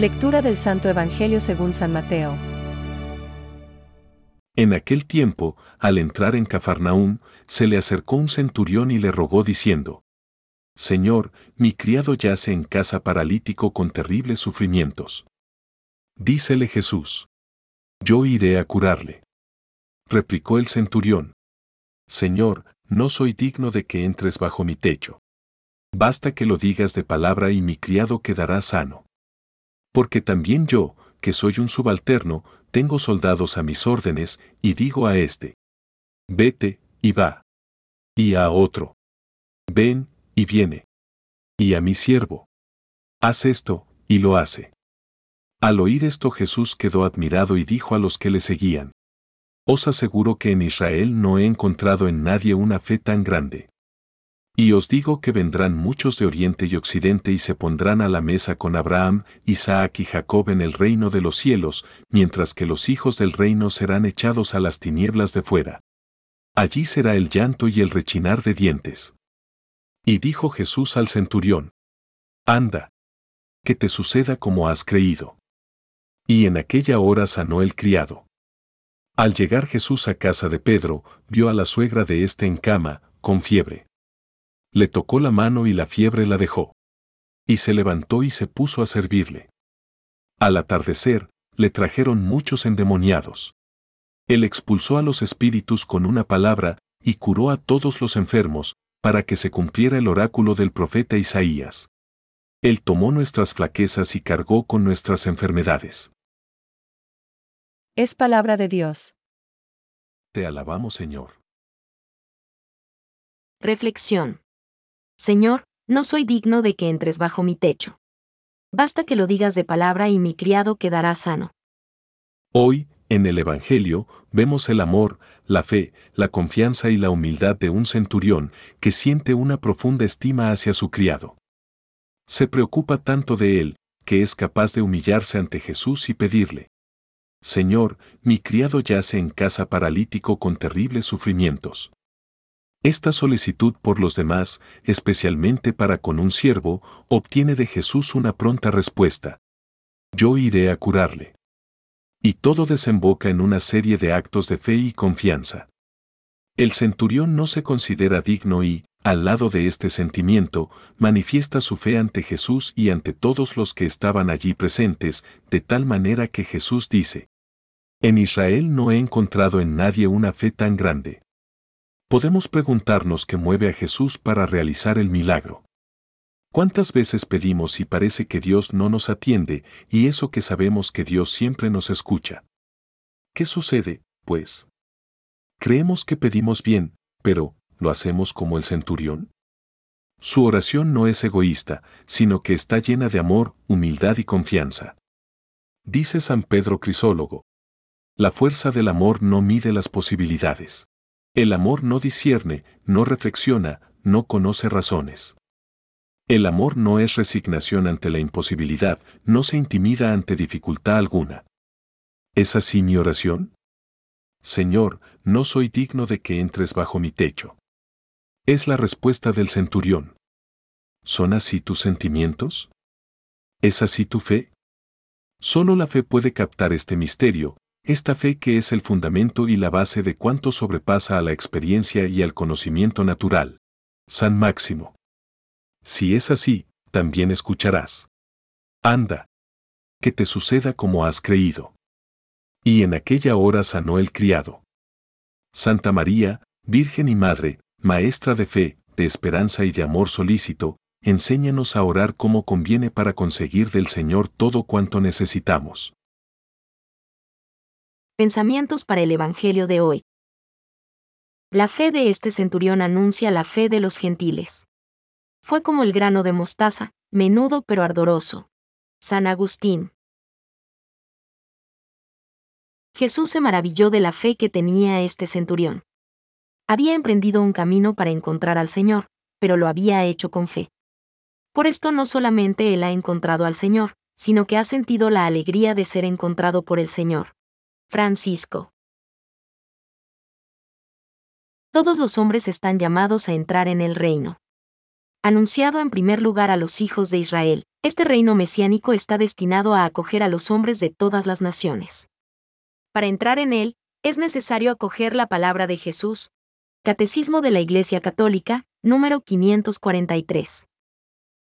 Lectura del Santo Evangelio según San Mateo. En aquel tiempo, al entrar en Cafarnaúm, se le acercó un centurión y le rogó diciendo, Señor, mi criado yace en casa paralítico con terribles sufrimientos. Dícele Jesús, Yo iré a curarle. Replicó el centurión, Señor, no soy digno de que entres bajo mi techo. Basta que lo digas de palabra y mi criado quedará sano. Porque también yo, que soy un subalterno, tengo soldados a mis órdenes, y digo a este, vete, y va. Y a otro, ven, y viene. Y a mi siervo, haz esto, y lo hace. Al oír esto Jesús quedó admirado y dijo a los que le seguían, Os aseguro que en Israel no he encontrado en nadie una fe tan grande. Y os digo que vendrán muchos de oriente y occidente y se pondrán a la mesa con Abraham, Isaac y Jacob en el reino de los cielos, mientras que los hijos del reino serán echados a las tinieblas de fuera. Allí será el llanto y el rechinar de dientes. Y dijo Jesús al centurión, Anda, que te suceda como has creído. Y en aquella hora sanó el criado. Al llegar Jesús a casa de Pedro, vio a la suegra de éste en cama, con fiebre. Le tocó la mano y la fiebre la dejó. Y se levantó y se puso a servirle. Al atardecer, le trajeron muchos endemoniados. Él expulsó a los espíritus con una palabra, y curó a todos los enfermos, para que se cumpliera el oráculo del profeta Isaías. Él tomó nuestras flaquezas y cargó con nuestras enfermedades. Es palabra de Dios. Te alabamos, Señor. Reflexión. Señor, no soy digno de que entres bajo mi techo. Basta que lo digas de palabra y mi criado quedará sano. Hoy, en el Evangelio, vemos el amor, la fe, la confianza y la humildad de un centurión que siente una profunda estima hacia su criado. Se preocupa tanto de él, que es capaz de humillarse ante Jesús y pedirle, Señor, mi criado yace en casa paralítico con terribles sufrimientos. Esta solicitud por los demás, especialmente para con un siervo, obtiene de Jesús una pronta respuesta. Yo iré a curarle y todo desemboca en una serie de actos de fe y confianza. El centurión no se considera digno y, al lado de este sentimiento, manifiesta su fe ante Jesús y ante todos los que estaban allí presentes, de tal manera que Jesús dice, En Israel no he encontrado en nadie una fe tan grande. Podemos preguntarnos qué mueve a Jesús para realizar el milagro. ¿Cuántas veces pedimos y parece que Dios no nos atiende y eso que sabemos que Dios siempre nos escucha? ¿Qué sucede, pues? Creemos que pedimos bien, pero ¿lo hacemos como el centurión? Su oración no es egoísta, sino que está llena de amor, humildad y confianza. Dice San Pedro Crisólogo. La fuerza del amor no mide las posibilidades. El amor no discierne, no reflexiona, no conoce razones. El amor no es resignación ante la imposibilidad, no se intimida ante dificultad alguna. ¿Es así mi oración? Señor, no soy digno de que entres bajo mi techo. Es la respuesta del centurión. ¿Son así tus sentimientos? ¿Es así tu fe? Solo la fe puede captar este misterio, esta fe que es el fundamento y la base de cuanto sobrepasa a la experiencia y al conocimiento natural. San Máximo. Si es así, también escucharás. Anda. Que te suceda como has creído. Y en aquella hora sanó el criado. Santa María, Virgen y Madre, Maestra de fe, de esperanza y de amor solícito, enséñanos a orar como conviene para conseguir del Señor todo cuanto necesitamos. Pensamientos para el Evangelio de hoy. La fe de este centurión anuncia la fe de los gentiles. Fue como el grano de mostaza, menudo pero ardoroso. San Agustín. Jesús se maravilló de la fe que tenía este centurión. Había emprendido un camino para encontrar al Señor, pero lo había hecho con fe. Por esto no solamente él ha encontrado al Señor, sino que ha sentido la alegría de ser encontrado por el Señor. Francisco. Todos los hombres están llamados a entrar en el reino. Anunciado en primer lugar a los hijos de Israel, este reino mesiánico está destinado a acoger a los hombres de todas las naciones. Para entrar en él, es necesario acoger la palabra de Jesús. Catecismo de la Iglesia Católica, número 543.